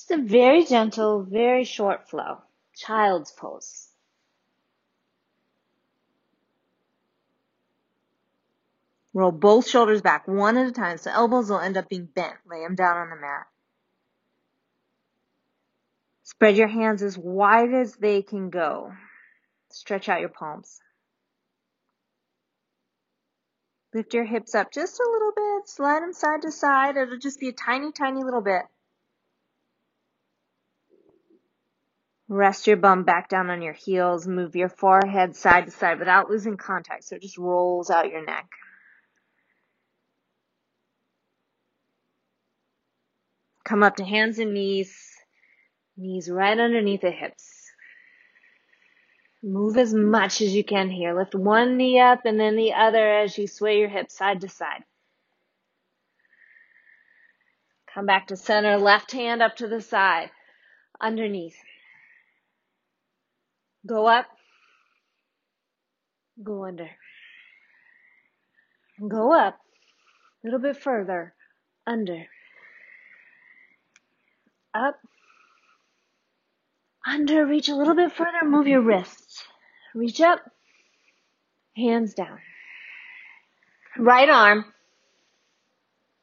Just a very gentle, very short flow. Child's pose. Roll both shoulders back one at a time so elbows will end up being bent. Lay them down on the mat. Spread your hands as wide as they can go. Stretch out your palms. Lift your hips up just a little bit. Slide them side to side. It'll just be a tiny, tiny little bit. Rest your bum back down on your heels. Move your forehead side to side without losing contact so it just rolls out your neck. Come up to hands and knees. Knees right underneath the hips. Move as much as you can here. Lift one knee up and then the other as you sway your hips side to side. Come back to center, left hand up to the side, underneath. Go up. Go under. Go up. A little bit further. Under. Up. Under. Reach a little bit further. Move your wrists. Reach up. Hands down. Right arm.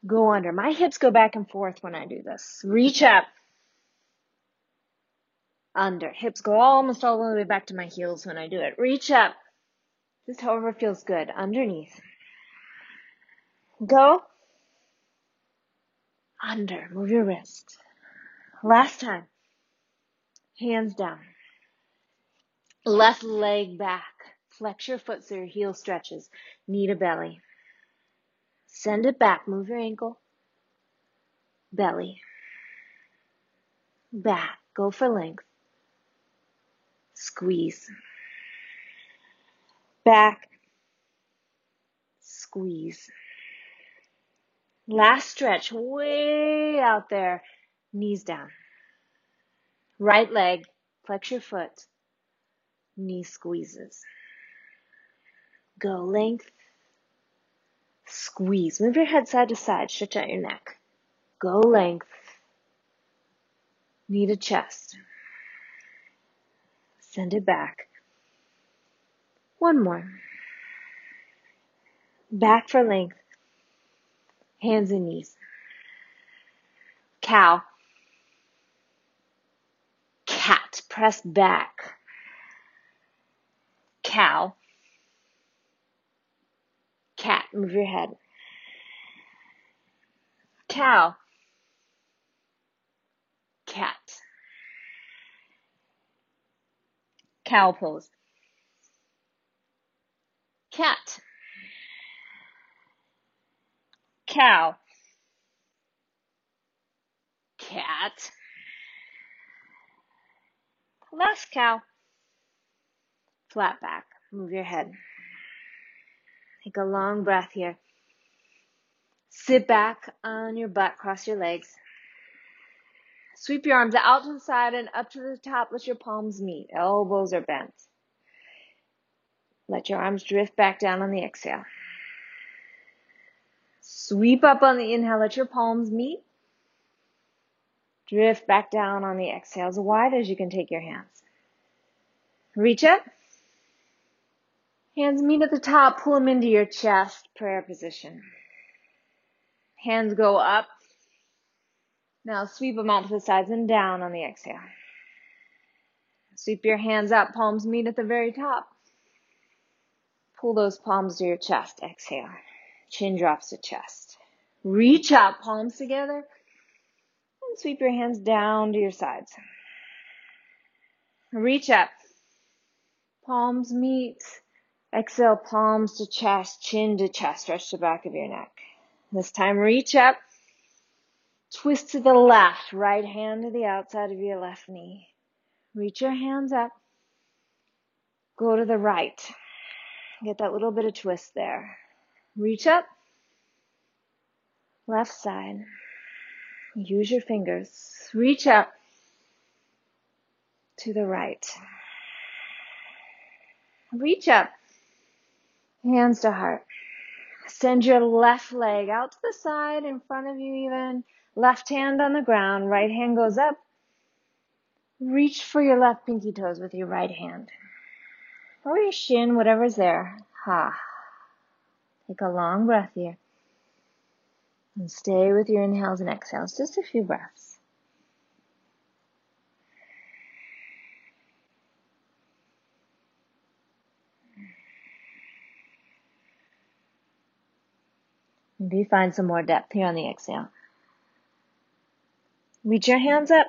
Go under. My hips go back and forth when I do this. Reach up under. Hips go almost all the way back to my heels when I do it. Reach up. Just however feels good. Underneath. Go. Under. Move your wrist. Last time. Hands down. Left leg back. Flex your foot so your heel stretches. Knee to belly. Send it back. Move your ankle. Belly. Back. Go for length squeeze. Back, squeeze. Last stretch, way out there, knees down. Right leg, flex your foot, knee squeezes. Go length, squeeze. Move your head side to side, stretch out your neck. Go length, knee to chest. Send it back. One more. Back for length. Hands and knees. Cow. Cat. Press back. Cow. Cat. Move your head. Cow. Cat. Cow pose. Cat. Cow. Cat. Last cow. Flat back. Move your head. Take a long breath here. Sit back on your butt, cross your legs. Sweep your arms out to the side and up to the top. Let your palms meet. Elbows are bent. Let your arms drift back down on the exhale. Sweep up on the inhale. Let your palms meet. Drift back down on the exhale as wide as you can take your hands. Reach up. Hands meet at the top. Pull them into your chest. Prayer position. Hands go up now sweep them out to the sides and down on the exhale. Sweep your hands up, palms meet at the very top. Pull those palms to your chest. Exhale. Chin drops to chest. Reach out, palms together. And sweep your hands down to your sides. Reach up. Palms meet. Exhale, palms to chest, chin to chest. Stretch the back of your neck. This time, reach up. Twist to the left, right hand to the outside of your left knee. Reach your hands up. Go to the right. Get that little bit of twist there. Reach up. Left side. Use your fingers. Reach up to the right. Reach up. Hands to heart. Send your left leg out to the side in front of you even. Left hand on the ground, right hand goes up, Reach for your left pinky toes with your right hand. Or your shin, whatever's there. Ha. Take a long breath here. And stay with your inhales and exhales, just a few breaths. Maybe find some more depth here on the exhale. Reach your hands up.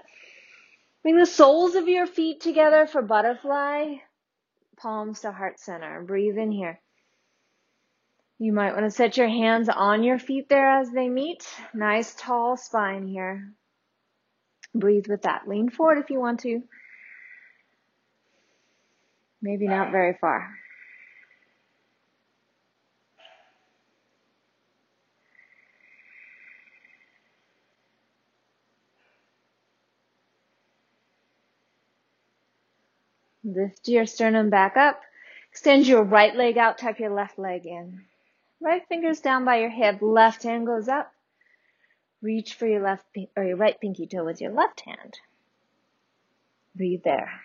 Bring the soles of your feet together for butterfly. Palms to heart center. Breathe in here. You might want to set your hands on your feet there as they meet. Nice tall spine here. Breathe with that. Lean forward if you want to. Maybe not very far. Lift your sternum back up. Extend your right leg out, tuck your left leg in. Right fingers down by your hip, left hand goes up. Reach for your left or your right pinky toe with your left hand. Breathe there.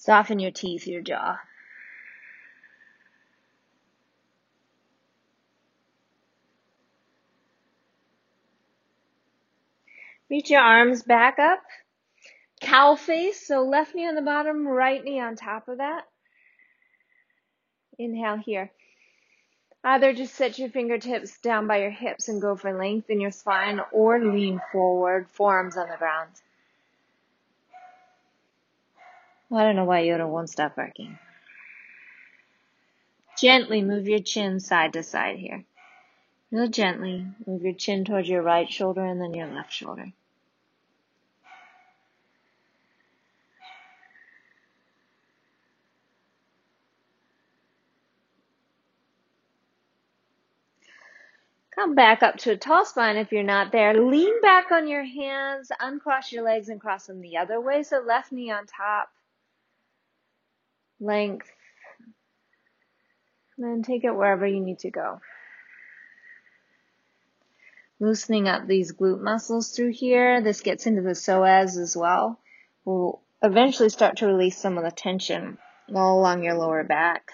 Soften your teeth, your jaw. Reach your arms back up. Cow face, so left knee on the bottom, right knee on top of that. Inhale here. Either just set your fingertips down by your hips and go for length in your spine or lean forward, forearms on the ground. I don't know why Yoda won't stop barking. Gently move your chin side to side here. Real gently move your chin towards your right shoulder and then your left shoulder. Come back up to a tall spine if you're not there. Lean back on your hands, uncross your legs and cross them the other way. So left knee on top, length. And then take it wherever you need to go. Loosening up these glute muscles through here. This gets into the psoas as well. We'll eventually start to release some of the tension all along your lower back.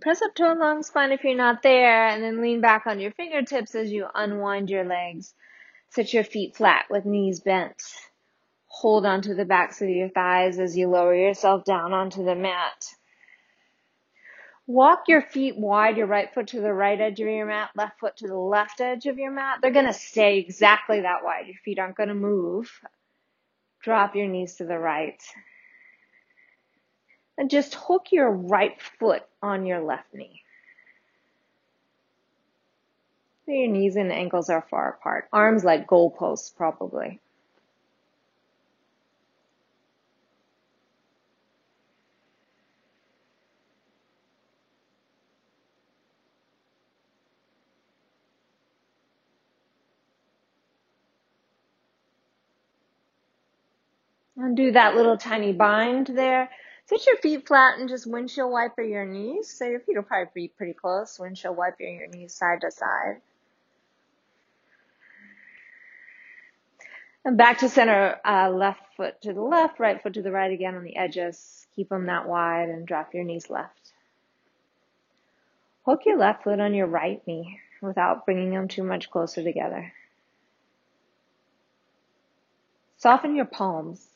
Press up to a long spine if you're not there, and then lean back on your fingertips as you unwind your legs. Sit your feet flat with knees bent. Hold onto the backs of your thighs as you lower yourself down onto the mat. Walk your feet wide, your right foot to the right edge of your mat, left foot to the left edge of your mat. They're going to stay exactly that wide. Your feet aren't going to move. Drop your knees to the right and just hook your right foot on your left knee. So your knees and ankles are far apart. Arms like goalposts, probably. Undo that little tiny bind there. Sit your feet flat and just windshield wiper your knees. So your feet will probably be pretty close. Windshield wiper your knees side to side. And back to center, uh, left foot to the left, right foot to the right again on the edges. Keep them that wide and drop your knees left. Hook your left foot on your right knee without bringing them too much closer together. Soften your palms.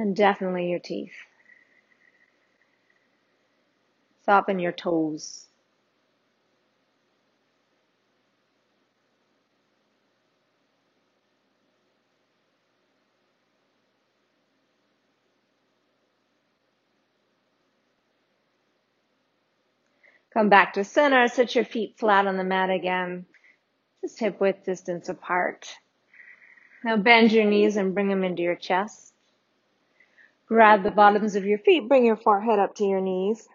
And definitely your teeth. Soften your toes. Come back to center. Sit your feet flat on the mat again. Just hip width distance apart. Now bend your knees and bring them into your chest. Grab the bottoms of your feet. Bring your forehead up to your knees.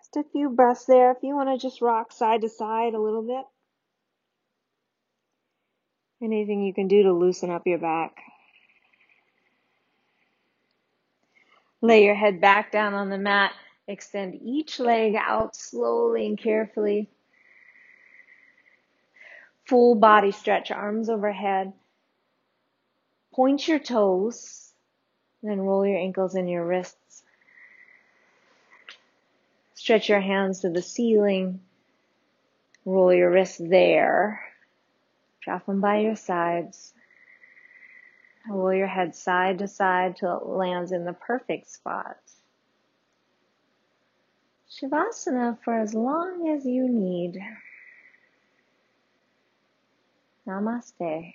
Just a few breaths there. If you want to just rock side to side a little bit. Anything you can do to loosen up your back. Lay your head back down on the mat. Extend each leg out slowly and carefully. Full body stretch, arms overhead. Point your toes, then roll your ankles and your wrists. Stretch your hands to the ceiling. Roll your wrists there. Drop them by your sides. Roll your head side to side till it lands in the perfect spot. Shavasana for as long as you need. Namaste.